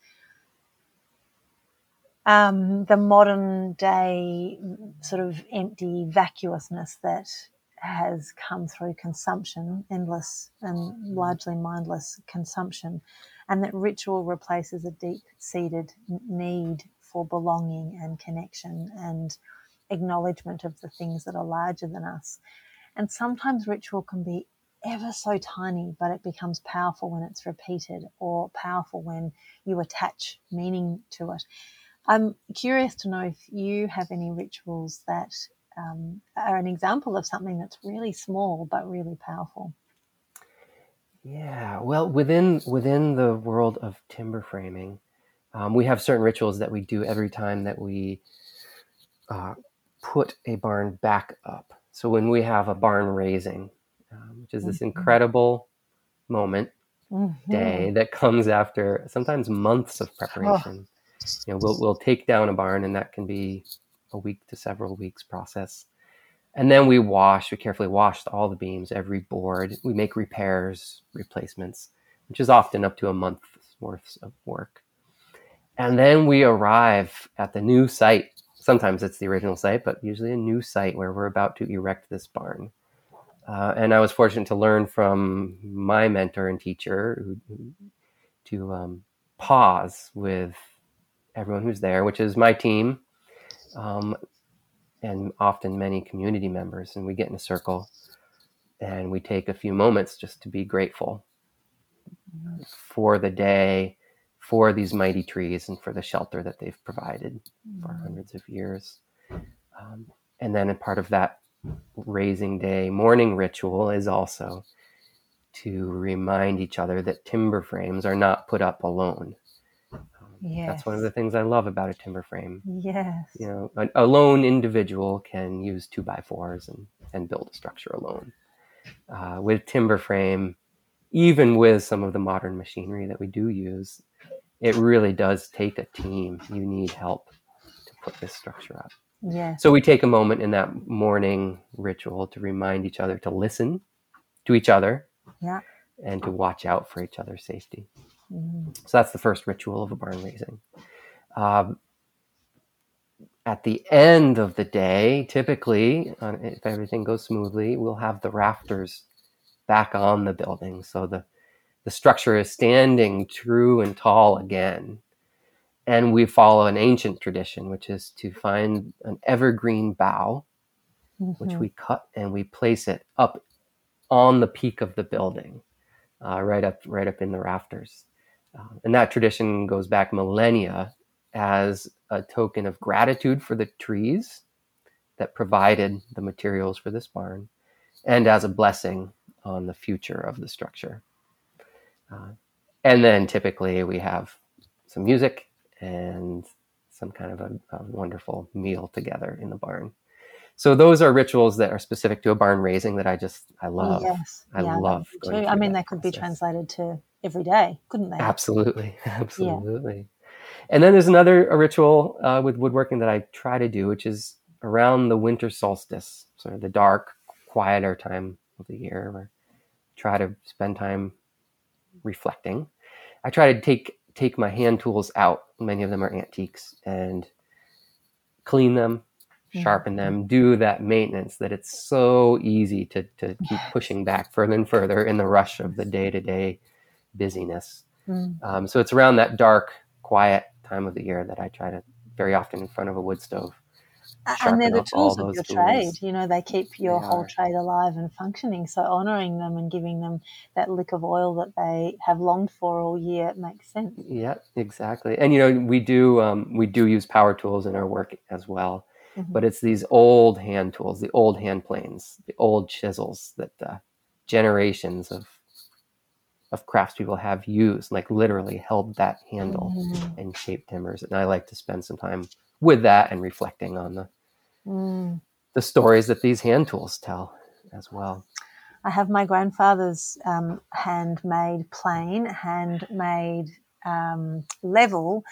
S1: um, the modern day sort of empty vacuousness that has come through consumption, endless and largely mindless consumption, and that ritual replaces a deep seated need for belonging and connection and acknowledgement of the things that are larger than us. And sometimes ritual can be ever so tiny, but it becomes powerful when it's repeated or powerful when you attach meaning to it. I'm curious to know if you have any rituals that um, are an example of something that's really small but really powerful.
S2: Yeah, well, within within the world of timber framing, um, we have certain rituals that we do every time that we uh, put a barn back up. So when we have a barn raising, um, which is this mm-hmm. incredible moment mm-hmm. day that comes after sometimes months of preparation. Oh. You know, we'll we'll take down a barn, and that can be a week to several weeks process. And then we wash, we carefully wash all the beams, every board. We make repairs, replacements, which is often up to a month's worth of work. And then we arrive at the new site. Sometimes it's the original site, but usually a new site where we're about to erect this barn. Uh, and I was fortunate to learn from my mentor and teacher who, to um, pause with everyone who's there, which is my team, um, and often many community members. And we get in a circle and we take a few moments just to be grateful for the day, for these mighty trees, and for the shelter that they've provided for hundreds of years. Um, and then a part of that raising day morning ritual is also to remind each other that timber frames are not put up alone. Yes. That's one of the things I love about a timber frame.
S1: Yes.
S2: You know, a, a lone individual can use two by fours and, and build a structure alone. Uh, with timber frame, even with some of the modern machinery that we do use, it really does take a team. You need help to put this structure up.
S1: Yeah.
S2: So we take a moment in that morning ritual to remind each other to listen to each other.
S1: Yeah.
S2: And to watch out for each other's safety. Mm-hmm. So that's the first ritual of a barn raising. Um, at the end of the day, typically, uh, if everything goes smoothly, we'll have the rafters back on the building. So the, the structure is standing true and tall again. And we follow an ancient tradition, which is to find an evergreen bough, mm-hmm. which we cut and we place it up on the peak of the building, uh, right up right up in the rafters. Uh, and that tradition goes back millennia as a token of gratitude for the trees that provided the materials for this barn and as a blessing on the future of the structure. Uh, and then typically we have some music and some kind of a, a, wonderful meal together in the barn. So those are rituals that are specific to a barn raising that I just I love.
S1: Yes,
S2: I
S1: yeah,
S2: love.
S1: I mean, they could process. be translated to every day, couldn't they?
S2: Absolutely, absolutely. Yeah. And then there's another ritual uh, with woodworking that I try to do, which is around the winter solstice, sort of the dark, quieter time of the year, where I try to spend time reflecting. I try to take take my hand tools out. Many of them are antiques and clean them, sharpen mm-hmm. them, do that maintenance that it's so easy to, to keep pushing back further and further in the rush of the day to day busyness. Mm. Um, so it's around that dark, quiet time of the year that I try to very often in front of a wood stove.
S1: And they're the tools of your tools. trade. You know, they keep your they whole are. trade alive and functioning. So honoring them and giving them that lick of oil that they have longed for all year it makes sense.
S2: Yeah, exactly. And you know, we do um, we do use power tools in our work as well. Mm-hmm. But it's these old hand tools, the old hand planes, the old chisels that uh, generations of of craftspeople have used, like literally held that handle mm. and shaped timbers. And I like to spend some time with that and reflecting on the mm. the stories that these hand tools tell as well.
S1: I have my grandfather's um, handmade plane, handmade um, level,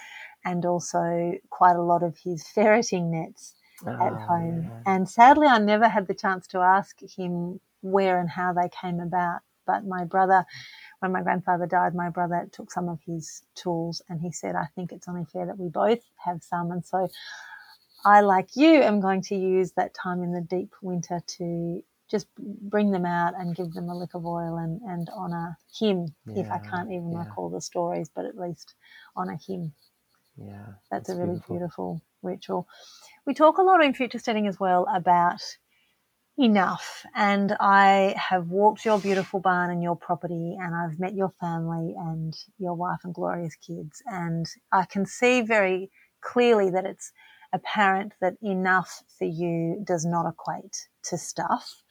S1: and also quite a lot of his ferreting nets oh, at ah, home. Yeah. And sadly, I never had the chance to ask him where and how they came about. But my brother when my grandfather died, my brother took some of his tools and he said, I think it's only fair that we both have some. And so I, like you, am going to use that time in the deep winter to just bring them out and give them a lick of oil and, and honor him yeah, if I can't even yeah. recall the stories, but at least honor him.
S2: Yeah.
S1: That's, that's a really beautiful. beautiful ritual. We talk a lot in future steading as well about enough. And I have walked your beautiful barn and your property, and I've met your family and your wife and glorious kids. And I can see very clearly that it's apparent that enough for you does not equate to stuff.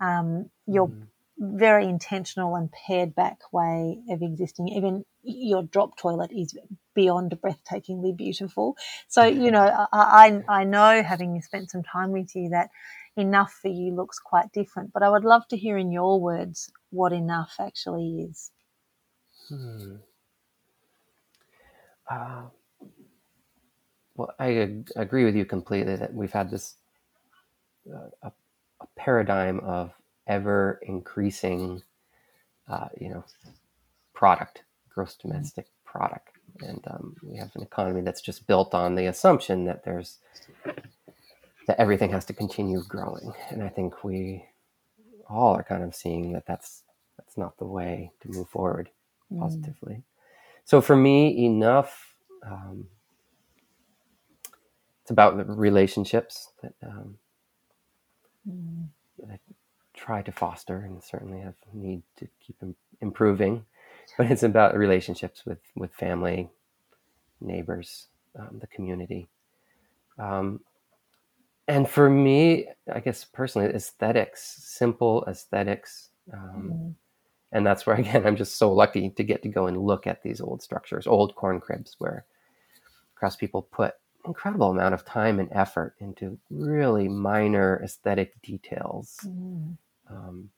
S1: Um, your mm. very intentional and pared back way of existing. Even your drop toilet is beyond breathtakingly beautiful. So, you know, I, I, I know having spent some time with you that enough for you looks quite different, but I would love to hear in your words what enough actually is.
S2: Hmm. Uh, well, I ag- agree with you completely that we've had this uh, a, a, paradigm of ever increasing, uh, you know, product, gross domestic product, and um, we have an economy that's just built on the assumption that there's that everything has to continue growing, and I think we all are kind of seeing that that's that's not the way to move forward mm. positively. Mm. So for me, enough. Um, it's about the relationships that, um, mm. that I try to foster, and certainly have need to keep Im- improving. But it's about relationships with with family, neighbors, um, the community. Um, and for me, I guess personally, aesthetics, simple aesthetics. Um, mm. And that's where, again, I'm just so lucky to get to go and look at these old structures, old corn cribs, where cross people put incredible amount of time and effort into really minor aesthetic details. Mm. Um,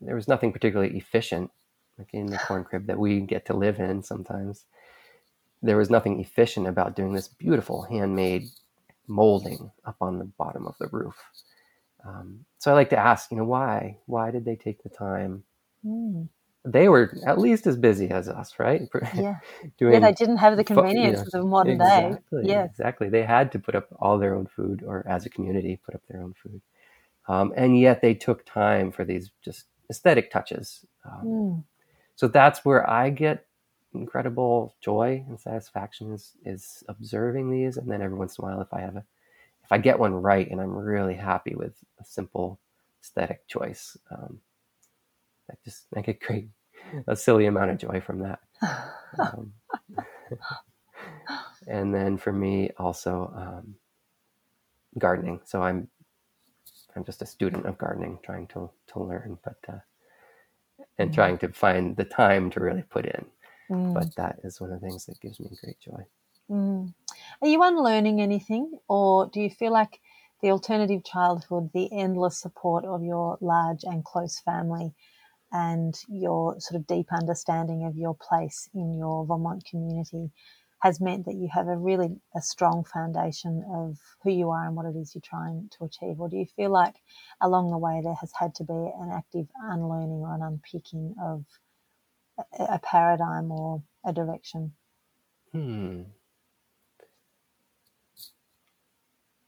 S2: there was nothing particularly efficient, like in the corn crib that we get to live in sometimes. There was nothing efficient about doing this beautiful handmade molding up on the bottom of the roof. Um, so I like to ask, you know, why? Why did they take the time? Mm they were at least as busy as us, right?
S1: Yeah. Doing, yeah, they didn't have the convenience you know, of modern
S2: exactly,
S1: day. Yeah,
S2: exactly. They had to put up all their own food, or as a community, put up their own food, um, and yet they took time for these just aesthetic touches. Um, mm. So that's where I get incredible joy and satisfaction is is observing these, and then every once in a while, if I have a if I get one right, and I'm really happy with a simple aesthetic choice. Um, I just I get great a silly amount of joy from that. Um, and then for me also um, gardening. So I'm I'm just a student of gardening, trying to to learn, but uh, and mm. trying to find the time to really put in. Mm. But that is one of the things that gives me great joy.
S1: Mm. Are you unlearning anything, or do you feel like the alternative childhood, the endless support of your large and close family, and your sort of deep understanding of your place in your Vermont community has meant that you have a really a strong foundation of who you are and what it is you're trying to achieve or do you feel like along the way there has had to be an active unlearning or an unpicking of a, paradigm or a direction
S2: hmm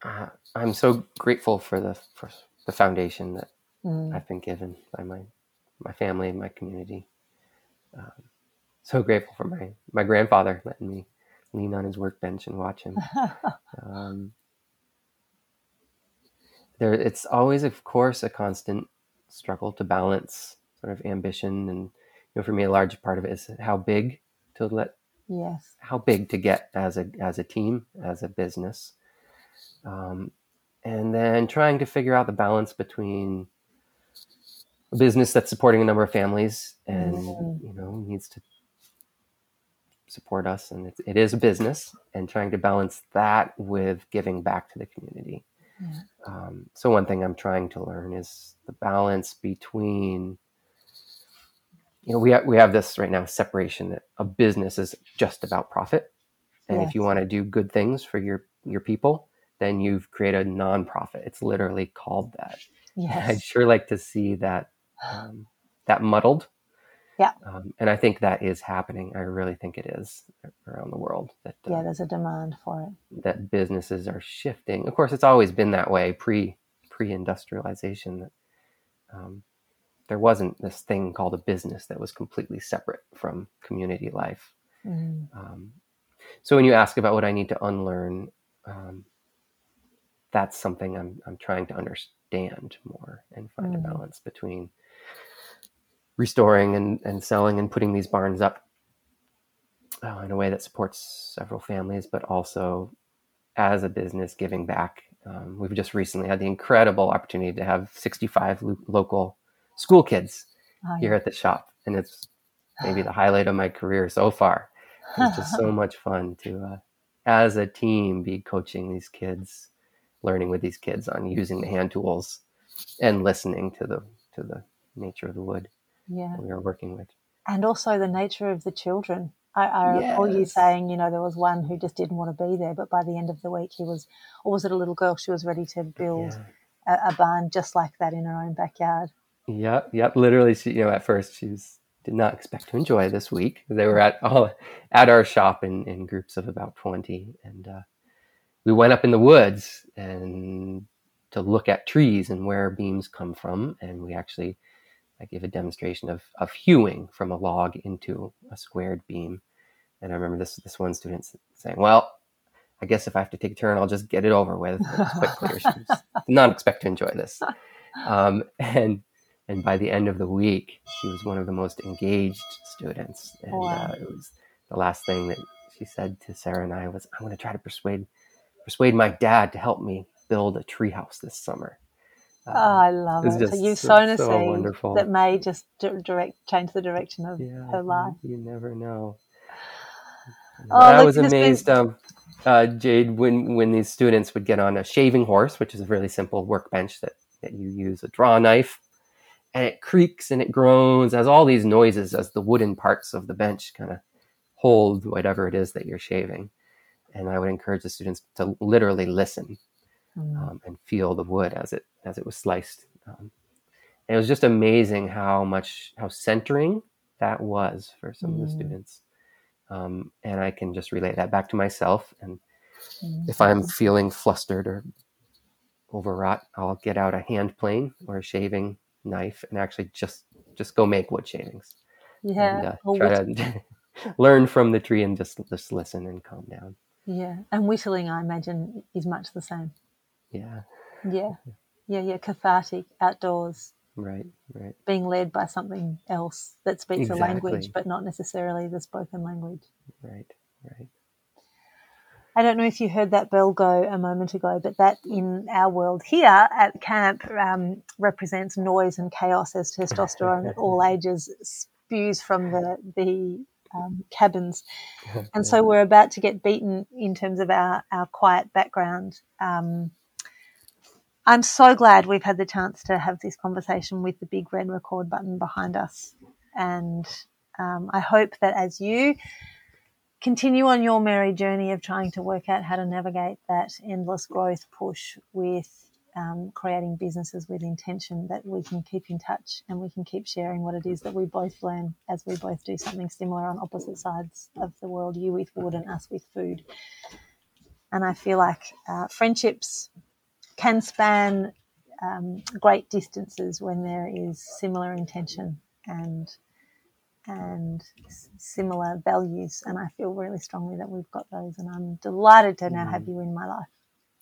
S2: uh, i'm so grateful for the for the foundation that mm. i've been given by my my family, my community. Um, so grateful for my my grandfather letting me lean on his workbench and watch him. um, there, it's always, of course, a constant struggle to balance sort of ambition, and know, for me, a large part of it is how big to let,
S1: yes,
S2: how big to get as a as a team, as a business, um, and then trying to figure out the balance between a business that's supporting a number of families and mm. you know needs to support us and it's, it is a business and trying to balance that with giving back to the community yeah. um, so one thing i'm trying to learn is the balance between you know we, ha- we have this right now separation that a business is just about profit and yes. if you want to do good things for your your people then you've created a nonprofit it's literally called that yes. i'd sure like to see that um, that muddled.
S1: Yeah.
S2: Um, and I think that is happening. I really think it is around the world. That
S1: uh, yeah, there's a demand for
S2: it. That businesses are shifting. Of course, it's always been that way pre pre industrialization. That um, there wasn't this thing called a business that was completely separate from community life. Mm. so when you ask about what I need to unlearn, um, that's something I'm I'm trying to understand more and find mm. a balance between restoring and, and selling and putting these barns up uh, in a way that supports several families, but also as a business giving back. Um, we've just recently had the incredible opportunity to have 65 lo- local school kids
S1: Oh,
S2: here at the shop, and it's maybe the highlight of my career so far. It's just so much fun to, uh, as a team, be coaching these kids, learning with these kids on using the hand tools, and listening to the to the nature of the wood
S1: yeah.
S2: we are working with.
S1: And also the nature of the children. I, I recall you saying, you know, there was one who just didn't want to be there, but by the end of the week, he was, or was it a little girl? She was ready to build
S2: Yeah.
S1: a, a barn just like that in her own backyard.
S2: Yep, yep. Literally, she, you know, at first she was, did not expect to enjoy this week. They were at all at our shop in, in groups of about twenty, and uh, we went up in the woods and to look at trees and where beams come from, and we actually I gave a demonstration of of hewing from a log into a squared beam, and I remember this this one student saying, "Well." I guess if I have to take a turn, I'll just get it over with quickly. Or she not expect to enjoy this, um, and and by the end of the week she was one of the most engaged students and
S1: Wow.
S2: uh, it was the last thing that she said to sarah and i was i'm going to try to persuade persuade my dad to help me build a treehouse this summer Um,
S1: Oh, I love
S2: it's
S1: it. So
S2: just
S1: you've
S2: so-
S1: sown a seed
S2: wonderful.
S1: that may just direct change the direction of
S2: yeah
S1: her life.
S2: you, never know
S1: Oh,
S2: i was
S1: has been-
S2: amazed um, uh, jade when when these students would get on a shaving horse which is a really simple workbench that that you use a draw knife and it creaks and it groans has all these noises as the wooden parts of the bench kind of hold whatever it is that you're shaving and i would encourage the students to literally listen
S1: Mm.
S2: um, and feel the wood as it as it was sliced um, and it was just amazing how much how centering that was for some of the
S1: Mm.
S2: students um, and i can just relate that back to myself and
S1: Mm.
S2: if i'm feeling flustered or overwrought i'll get out a hand plane or a shaving knife and actually just just go make wood shavings.
S1: Yeah,
S2: and uh, try
S1: whitt-
S2: to learn from the tree and just just listen and calm down.
S1: Yeah, and whittling, I imagine, is much the same.
S2: yeah.
S1: Yeah, yeah, yeah. Cathartic outdoors,
S2: right right.
S1: Being led by something else that speaks a language, but not necessarily the spoken language.
S2: right right
S1: I don't know if you heard that bell go a moment ago, but that in our world here at camp um, represents noise and chaos as testosterone at all ages spews from the the um, cabins, and so we're about to get beaten in terms of our our quiet background. Um, I'm so glad we've had the chance to have this conversation with the big red record button behind us, and um, I hope that as you continue on your merry journey of trying to work out how to navigate that endless growth push with um, creating businesses with intention that we can keep in touch and we can keep sharing what it is that we both learn as we both do something similar on opposite sides of the world you with wood and us with food. And i feel like uh, friendships can span um, great distances when there is similar intention and and similar values. And I feel really strongly that we've got those. And I'm delighted to now have you in my life.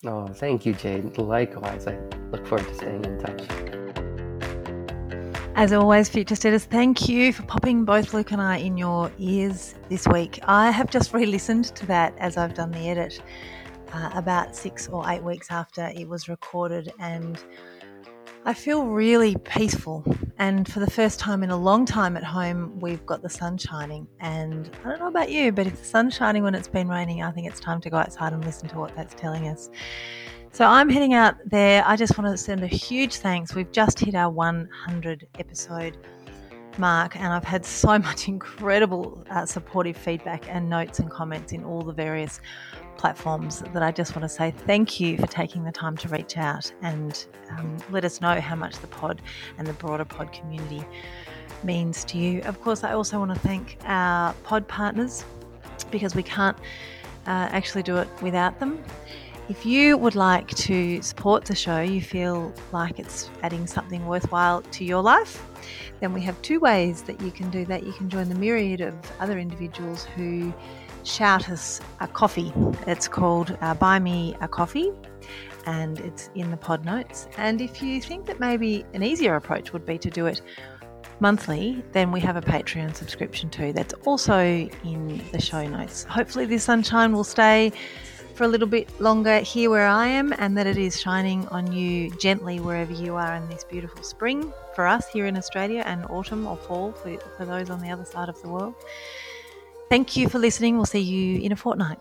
S2: oh thank you jade likewise i look forward to staying in touch
S1: As always, Future Status, thank you for popping both Luke and I in your ears this week. I have just re listened to that as I've done the edit uh, about six or eight weeks after it was recorded, and I feel really peaceful. And for the first time in a long time at home, we've got the sun shining. And I don't know about you, but if the sun's shining when it's been raining, I think it's time to go outside and listen to what that's telling us. So I'm heading out there. I just want to send a huge thanks. We've just hit our 100 episode mark, and I've had so much incredible uh, supportive feedback and notes and comments in all the various platforms that I just want to say thank you for taking the time to reach out and um, let us know how much the pod and the broader pod community means to you. Of course, I also want to thank our pod partners because we can't uh, actually do it without them. If you would like to support the show, you feel like it's adding something worthwhile to your life, then we have two ways that you can do that. You can join the myriad of other individuals who shout us a coffee. It's called uh, Buy Me a Coffee and it's in the pod notes. And if you think that maybe an easier approach would be to do it monthly, then we have a Patreon subscription too. That's also in the show notes. Hopefully, the sunshine will stay for a little bit longer here where I am, and that it is shining on you gently wherever you are in this beautiful spring for us here in Australia and autumn or fall for, for those on the other side of the world. Thank you for listening. We'll see you in a fortnight.